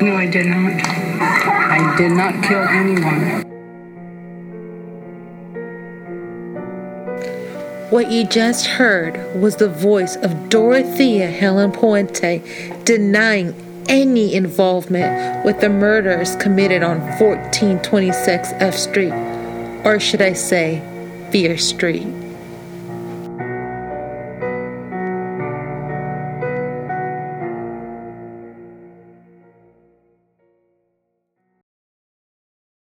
No, I did not. I did not kill anyone. What you just heard was the voice of Dorothea Helen Puente denying any involvement with the murders committed on 1426 F Street, or should I say, Fear Street.